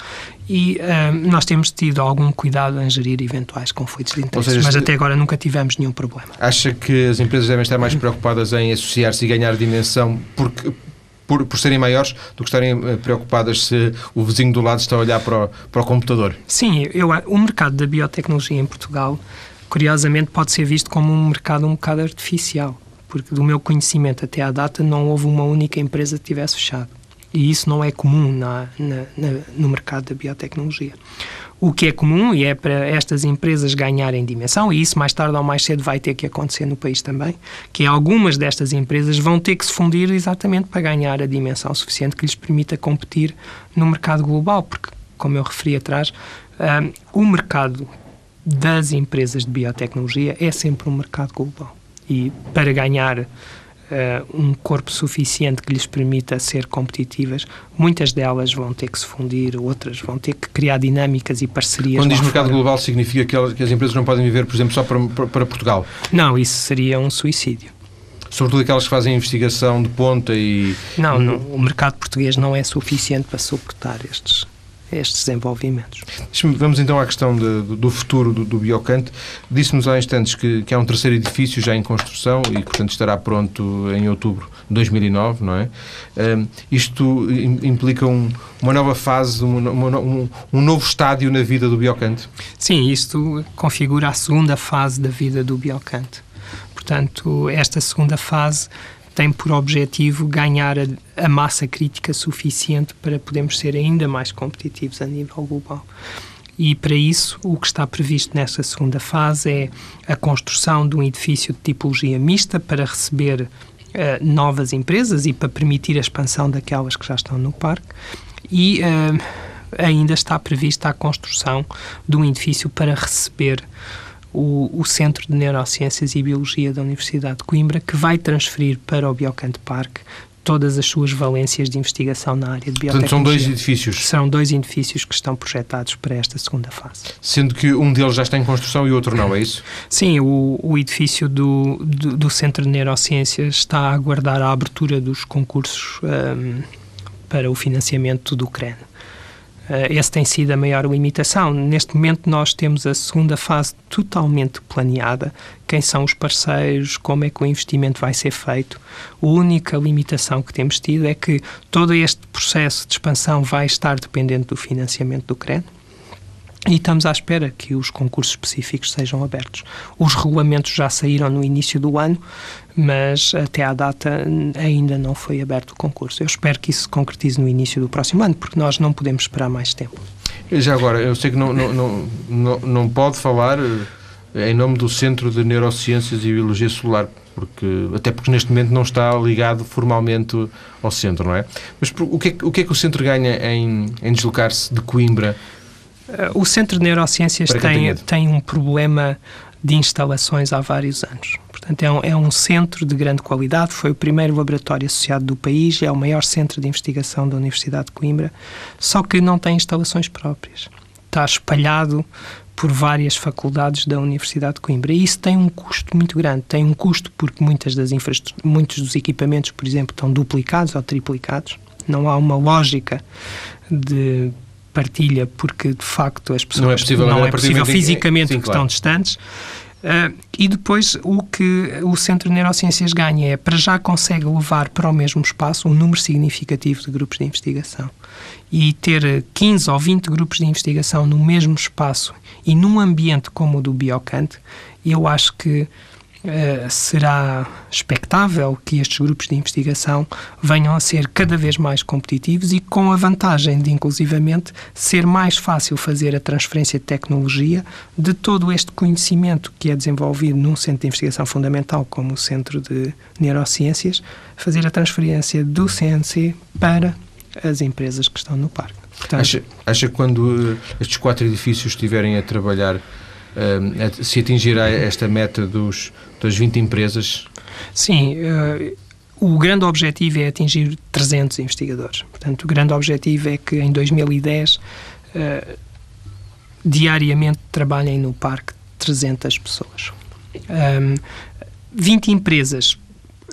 e uh, nós temos tido algum cuidado em gerir eventuais conflitos de interesses, seja, mas até agora nunca tivemos nenhum problema. Acha que as empresas devem estar mais preocupadas em associar-se e ganhar dimensão porque por, por, serem maiores do que estarem eh, preocupadas se o vizinho do lado está a olhar para o, para o computador? Sim, eu, o mercado da biotecnologia em Portugal, curiosamente, pode ser visto como um mercado um bocado artificial, porque do meu conhecimento até à data não houve uma única empresa que tivesse fechado e isso não é comum na, na, na, no mercado da biotecnologia. O que é comum e é para estas empresas ganharem dimensão, e isso mais tarde ou mais cedo vai ter que acontecer no país também, que algumas destas empresas vão ter que se fundir exatamente para ganhar a dimensão suficiente que lhes permita competir no mercado global, porque, como eu referi atrás, um, o mercado das empresas de biotecnologia é sempre um mercado global. E para ganhar um corpo suficiente que lhes permita ser competitivas, muitas delas vão ter que se fundir, outras vão ter que criar dinâmicas e parcerias. Quando diz mercado global, significa que, elas, que, as empresas não podem viver, por exemplo, só para, para Portugal? Não, isso seria um suicídio sobretudo aquelas que fazem investigação de ponta e... Não, não, o mercado português não é suficiente para suportar estes, estes desenvolvimentos. Vamos então à questão de, do futuro do, do Biocante. Disse-nos há instantes que, que há um terceiro edifício já em construção e, portanto, estará pronto em outubro de 2009, não é? Um, isto implica um, uma nova fase, um, um, um novo estádio na vida do Biocante? Sim, isto configura a segunda fase da vida do Biocante. Portanto, esta segunda fase tem por objetivo ganhar a, a massa crítica suficiente para podermos ser ainda mais competitivos a nível global. E para isso, o que está previsto nesta segunda fase é a construção de um edifício de tipologia mista para receber uh, novas empresas e para permitir a expansão daquelas que já estão no parque. E uh, ainda está prevista a construção de um edifício para receber o, o, Centro de Neurociências e Biologia da Universidade de Coimbra, que vai transferir para o Biocante Park todas as suas valências de investigação na área de biotecnologia. Portanto, são dois edifícios. São dois edifícios que estão projetados para esta segunda fase. Sendo que um deles já está em construção e o outro não, é isso? Sim, o, o edifício do, do, do, Centro de Neurociências está a aguardar a abertura dos concursos um, para o financiamento do CREN. Uh, essa tem sido a maior limitação. Neste momento, nós temos a segunda fase totalmente planeada. Quem são os parceiros, como é que o investimento vai ser feito. A única limitação que temos tido é que todo este processo de expansão vai estar dependente do financiamento do CREN. E estamos à espera que os concursos específicos sejam abertos. Os regulamentos já saíram no início do ano, mas até à data ainda não foi aberto o concurso. Eu espero que isso se concretize no início do próximo ano, porque nós não podemos esperar mais tempo. Já agora, eu sei que não, não, não, não, pode falar eh, em nome do Centro de Neurociências e Biologia Celular, porque, até porque neste momento não está ligado formalmente ao centro, não é? Mas o que é, o que, é que o centro ganha em, em deslocar-se de Coimbra o Centro de Neurociências tem, tem um problema de instalações há vários anos. Portanto, é um, é um, centro de grande qualidade, foi o primeiro laboratório associado do país, é o maior centro de investigação da Universidade de Coimbra, só que não tem instalações próprias. Está espalhado por várias faculdades da Universidade de Coimbra. E isso tem um custo muito grande. Tem um custo porque muitas das muitos dos equipamentos, por exemplo, estão duplicados ou triplicados. Não há uma lógica de partilha, porque de facto as pessoas não é possível, não é possível fisicamente sim, porque claro. estão distantes. Uh, e depois o que o Centro de Neurociências ganha é, para já consegue levar para o mesmo espaço um número significativo de grupos de investigação. E ter 15 ou 20 grupos de investigação no mesmo espaço e num ambiente como o do Biocante, eu acho que Uh, será expectável que estes grupos de investigação venham a ser cada vez mais competitivos e com a vantagem de, inclusivamente, ser mais fácil fazer a transferência de tecnologia de todo este conhecimento que é desenvolvido num centro de investigação fundamental como o Centro de Neurociências, fazer a transferência do CNC para as empresas que estão no parque. Portanto, acha, acha que quando estes quatro edifícios estiverem a trabalhar uh, se atingirá esta meta dos, das 20 empresas? Sim. Uh, o grande objetivo é atingir 300 investigadores. Portanto, o grande objetivo é que em 2010 uh, eh, diariamente trabalhem no parque 300 pessoas. Um, 20 empresas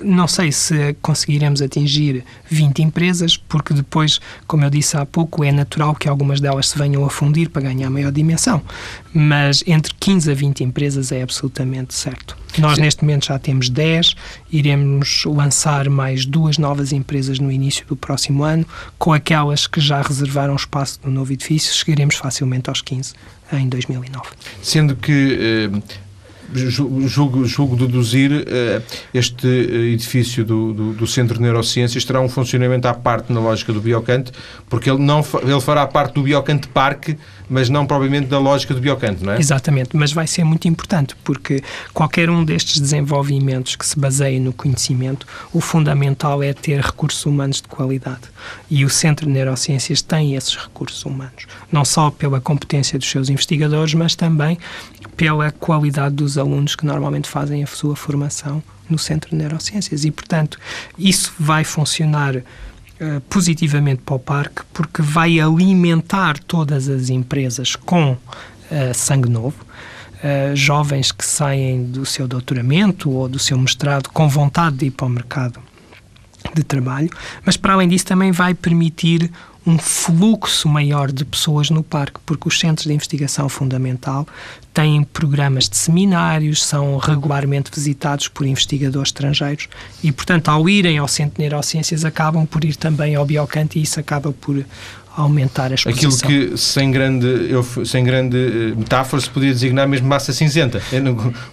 não sei se conseguiremos atingir 20 empresas, porque depois, como eu disse há pouco, é natural que algumas delas se venham a fundir para ganhar maior dimensão. Mas entre 15 a 20 empresas é absolutamente certo. Nós, Sim. neste momento, já temos 10, iremos lançar mais duas novas empresas no início do próximo ano. Com aquelas que já reservaram espaço no novo edifício, chegaremos facilmente aos 15 em 2009. Sendo que. Eh julgo, julgo deduzir, uh, este eh, edifício do, do, do, Centro de Neurociências terá um funcionamento à parte na lógica do Biocante, porque ele, não, ele fará parte do Biocante Parque, mas não propriamente da lógica do Biocante, não é? Exatamente, mas vai ser muito importante, porque qualquer um destes desenvolvimentos que se baseie no conhecimento, o fundamental é ter recursos humanos de qualidade. E o Centro de Neurociências tem esses recursos humanos, não só pela competência dos seus investigadores, mas também pela qualidade dos alunos que normalmente fazem a sua formação no Centro de Neurociências. E, portanto, isso vai funcionar uh, positivamente para o parque porque vai alimentar todas as empresas com uh, sangue novo. Uh, jovens que saem do seu doutoramento ou do seu mestrado com vontade de ir para o mercado de trabalho, mas para além disso também vai permitir um fluxo maior de pessoas no parque, porque os centros de investigação fundamental têm programas de seminários, são regularmente visitados por investigadores estrangeiros e, portanto, ao irem ao Centro de Neurociências, acabam por ir também ao Biocante e isso acaba por aumentar a exposição. Aquilo que, sem grande, eu, sem grande eh, metáfora, se podia designar mesmo massa cinzenta, é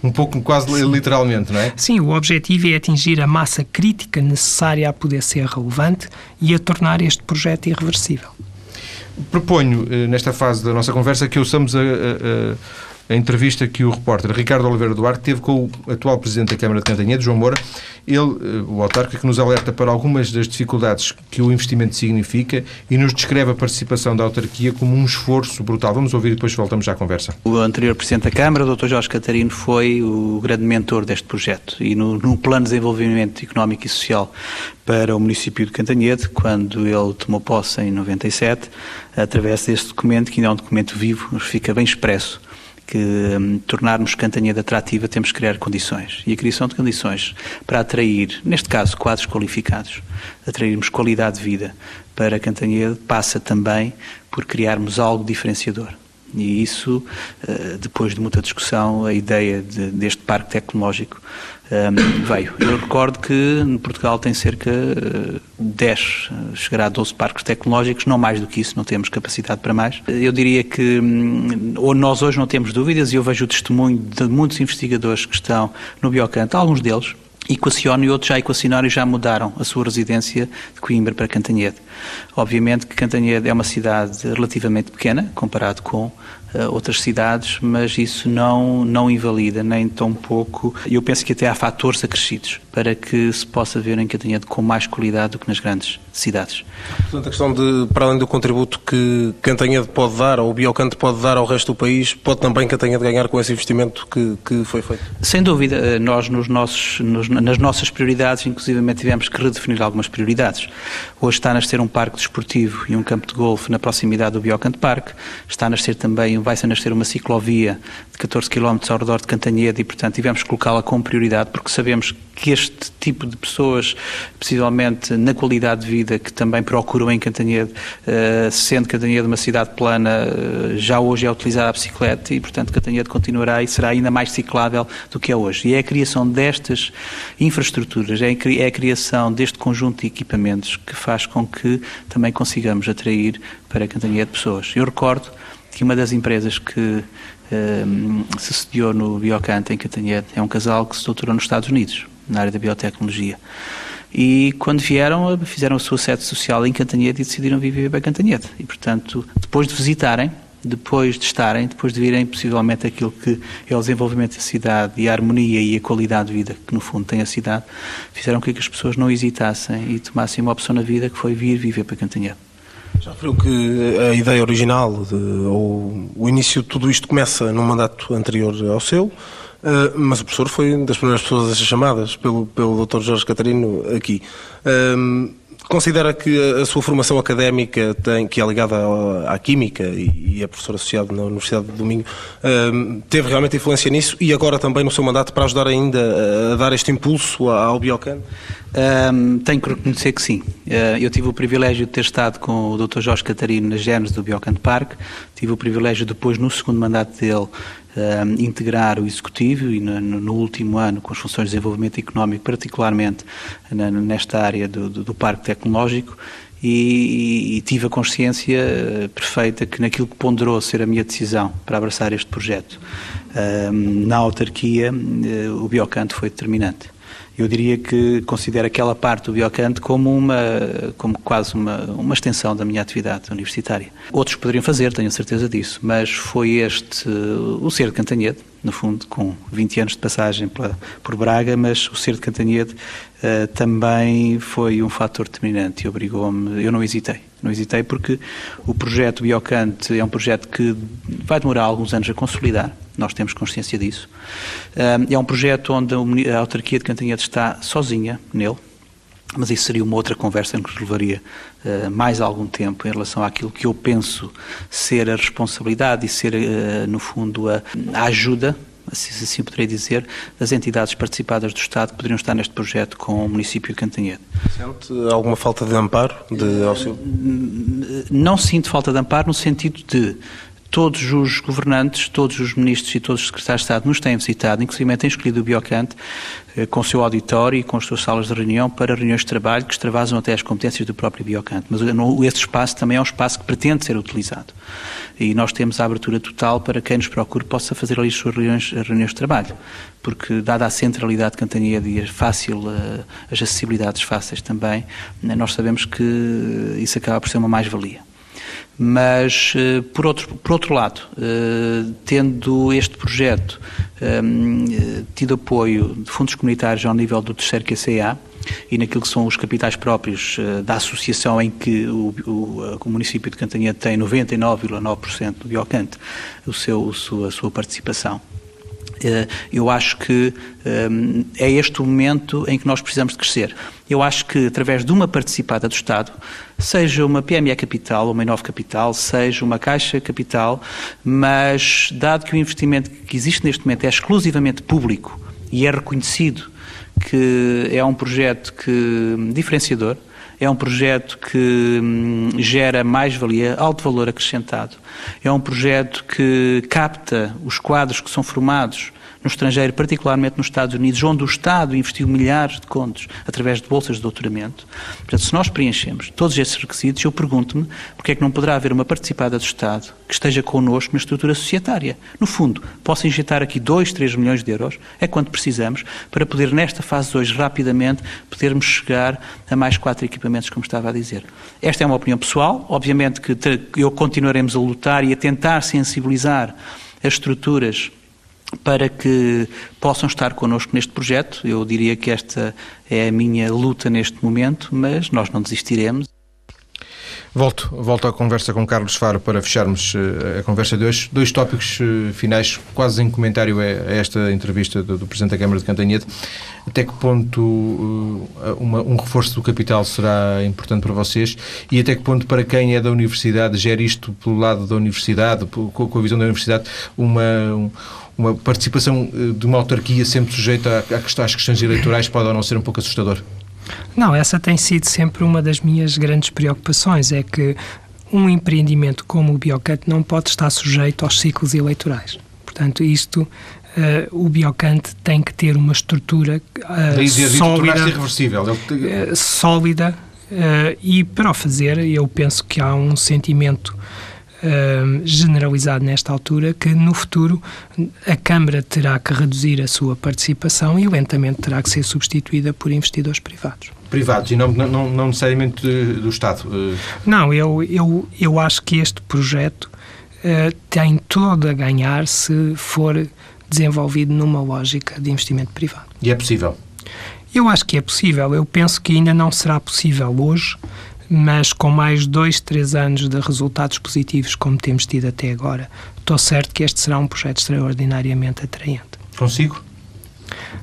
um pouco quase literalmente, não é? Sim, o objetivo é atingir a massa crítica necessária a poder ser relevante e a tornar este projeto irreversível. Proponho, eh, nesta fase da nossa conversa, que ouçamos a, a, a entrevista que o repórter Ricardo Oliveira Duarte teve com o atual Presidente da Câmara de Cantanhede, João Moura, ele, eh, o autarca, que nos alerta para algumas das dificuldades que o investimento significa e nos descreve a participação da autarquia como um esforço brutal. Vamos ouvir e depois voltamos à conversa. O anterior Presidente da Câmara, o Dr. Jorge Catarino, foi o grande mentor deste projeto e no, no plano de desenvolvimento económico e social para o município de Cantanhede, quando ele tomou posse em 97, através deste documento, que ainda é um documento vivo, fica bem expresso que um, tornarmos Cantanhede atrativa temos que criar condições. E a criação de condições para atrair, neste caso, quadros qualificados, atrairmos qualidade de vida para Cantanhede passa também por criarmos algo diferenciador. E isso, eh, depois de muita discussão, a ideia de, deste parque tecnológico um, veio. Eu recordo que Portugal tem cerca de 10, chegará a 12 parques tecnológicos, não mais do que isso, não temos capacidade para mais. Eu diria que hum, ou nós hoje não temos dúvidas, e eu vejo o testemunho de muitos investigadores que estão no Biocanto, alguns deles, equacionam e outros já equacionaram e já mudaram a sua residência de Coimbra para Cantanhede. Obviamente que Cantanhede é uma cidade relativamente pequena, comparado com outras cidades, mas isso não, não invalida, nem tão pouco. Eu penso que até há fatores acrescidos para que se possa ver em Cantanhede com mais qualidade do que nas grandes cidades. Portanto, a questão de, para além do contributo que Cantanhede pode dar, ou o Biocante pode dar ao resto do país, pode também Cantanhede ganhar com esse investimento que, que foi feito? Sem dúvida, eh, nós nos nossos, nos, nas nossas prioridades, inclusive tivemos que redefinir algumas prioridades. Hoje está a nascer um parque desportivo e um campo de golfe na proximidade do Biocante Parque, está a nascer também, vai-se a nascer uma ciclovia de 14 km ao redor de Cantanhede e, portanto, tivemos que colocá-la como prioridade, porque sabemos que este tipo de pessoas, possivelmente na qualidade de vida que também procuram em Cantanhede, uh, sendo Cantanhede uma cidade plana, uh, já hoje é utilizada a bicicleta e, portanto, Cantanhede continuará e será ainda mais ciclável do que é hoje. E é a criação destas infraestruturas, é a criação deste conjunto de equipamentos que faz com que também consigamos atrair para Cantanhede pessoas. Eu recordo que uma das empresas que um, eh, se sediou no Biocante, em Cantanhede, é um casal que se doutorou nos Estados Unidos na área da biotecnologia. E quando vieram, fizeram a sua sede social em Cantanhede e decidiram viver para Cantanhede. E, portanto, depois de visitarem, depois de estarem, depois de virem possivelmente aquilo que é o desenvolvimento da cidade e a harmonia e a qualidade de vida que no fundo tem a cidade, fizeram com que as pessoas não hesitassem e tomassem uma opção na vida que foi vir viver para Cantanhede. Já referiu que a ideia original, de, ou o início de tudo isto começa num mandato anterior ao seu, Uh, mas o professor foi das primeiras pessoas a ser chamadas pelo, pelo Dr. Jorge Catarino aqui. Uh, considera que a sua formação académica, tem, que é ligada à, Química e, é professor associado na Universidade de Domingo, uh, teve realmente influência nisso e agora também no seu mandato para ajudar ainda a, dar este impulso ao Biocan? Um, tenho que reconhecer que sim. Uh, eu tive o privilégio de ter estado com o Dr. Jorge Catarino nas Gênesis do Biocan Park, tive o privilégio depois, no segundo mandato dele, uh, integrar o executivo e no, no, último ano com as funções de desenvolvimento económico, particularmente na, nesta área do, do, do parque tecnológico. E, e, tive a consciência uh, perfeita que naquilo que ponderou ser a minha decisão para abraçar este projeto uh, na autarquia, uh, o Biocanto foi determinante eu diria que considero aquela parte do Biocante como uma, como quase uma, uma extensão da minha atividade universitária. Outros poderiam fazer, tenho certeza disso, mas foi este, o ser de Cantanhede, no fundo, com 20 anos de passagem pela, por Braga, mas o ser de Cantanhede uh, também foi um fator determinante e obrigou-me, eu não hesitei. Não hesitei porque o projeto Biocante é um projeto que vai demorar alguns anos a consolidar, nós temos consciência disso. É um projeto onde a autarquia de Cantanhede está sozinha nele, mas isso seria uma outra conversa que nos levaria uh, mais algum tempo em relação àquilo que eu penso ser a responsabilidade e ser, uh, no fundo, a ajuda assim, assim poderei dizer, das entidades participadas do Estado que poderiam estar neste projeto com o município de Cantanhede. Sente alguma falta de amparo, de auxílio? Não sinto falta de amparo no sentido de todos os governantes, todos os ministros e todos os secretários de Estado nos têm visitado, inclusive têm escolhido o Biocante eh, com o seu auditório e com as suas salas de reunião para reuniões de trabalho que extravasam até as competências do próprio Biocante. Mas esse espaço também é um espaço que pretende ser utilizado. E nós temos a abertura total para quem nos procure possa fazer ali as suas reuniões, reuniões de trabalho. Porque, dada a centralidade de Cantanhede e fácil, eh, as acessibilidades fáceis também, nós sabemos que isso acaba por ser uma mais-valia. Mas, eh, por outro, por outro lado, eh, tendo este projeto ehm, tido apoio de fundos comunitários ao nível do terceiro QCA e naquilo que são os capitais próprios eh, da associação em que o, o, o município de Cantanhede tem 99,9% do Biocante, o seu, a sua, participação, eh, eu acho que um, eh, é este o momento em que nós precisamos de crescer. Eu acho que, através de uma participada do Estado, seja uma PME Capital, uma Inove Capital, seja uma Caixa Capital, mas, dado que o investimento que existe neste momento é exclusivamente público e é reconhecido que é um projeto que, diferenciador, é um projeto que hum, gera mais-valia, alto valor acrescentado. É um projeto que capta os quadros que são formados no estrangeiro, particularmente nos Estados Unidos, onde o Estado investiu milhares de contos através de bolsas de doutoramento. Portanto, se nós preenchemos todos esses requisitos, eu pergunto-me porque é que não poderá haver uma participada do Estado que esteja connosco na estrutura societária. No fundo, posso injetar aqui 2, 3 milhões de euros, é quanto precisamos, para poder, nesta fase hoje, rapidamente, podermos chegar a mais quatro equipamentos, como estava a dizer. Esta é uma opinião pessoal, obviamente que eu continuaremos a lutar e a tentar sensibilizar as estruturas para que possam estar connosco neste projeto. Eu diria que esta é a minha luta neste momento, mas nós não desistiremos. Volto, volto à conversa com Carlos Faro para fecharmos uh, a conversa de hoje. Dois tópicos uh, finais, quase em comentário a, a esta entrevista do, Presidente da Câmara de Cantanhede. Até que ponto uh, uma, um reforço do capital será importante para vocês e até que ponto para quem é da Universidade, gera isto pelo lado da Universidade, com a visão da Universidade, uma... Um, uma participação eh, de uma autarquia sempre sujeita às questões eleitorais pode ou não ser um pouco assustador? Não, essa tem sido sempre uma das minhas grandes preocupações, é que um empreendimento como o Biocante não pode estar sujeito aos ciclos eleitorais. Portanto, isto, uh, o Biocante tem que ter uma estrutura uh, sólida, irreversível. Uh, sólida e para o fazer eu penso que há um sentimento Ehm, generalizado nesta altura que no futuro a Câmara terá que reduzir a sua participação e lentamente terá que ser substituída por investidores privados. Privados e não, não, não necessariamente do Estado? Eh. Não, eu, eu, eu acho que este projeto uh, tem todo a ganhar se for desenvolvido numa lógica de investimento privado. E é possível? Eu acho que é possível. Eu penso que ainda não será possível hoje, mas com mais dois, três anos de resultados positivos como temos tido até agora, estou certo que este será um projeto extraordinariamente atraente. Consigo?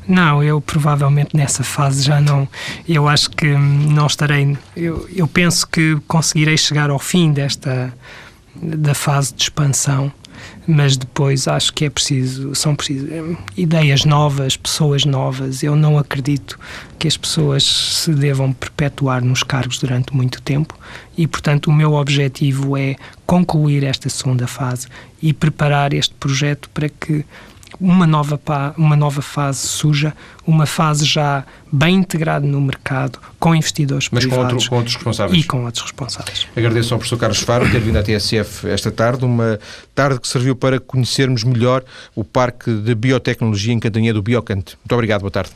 Não, eu provavelmente nessa fase já não. Eu acho que não estarei. Eu, eu penso que conseguirei chegar ao fim desta da fase de expansão mas depois acho que é preciso, são preciso ideias novas, pessoas novas. Eu não acredito que as pessoas se devam perpetuar nos cargos durante muito tempo e, portanto, o meu objetivo é concluir esta segunda fase e preparar este projeto para que uma nova, uma nova fase suja, uma fase já bem integrada no mercado, com investidores Mas privados. Mas com, com, outros responsáveis. E com outros responsáveis. Agradeço ao professor Carlos Faro ter vindo à TSF esta tarde, uma tarde que serviu para conhecermos melhor o Parque de Biotecnologia em Cantanhê do Biocante. Muito obrigado, boa tarde.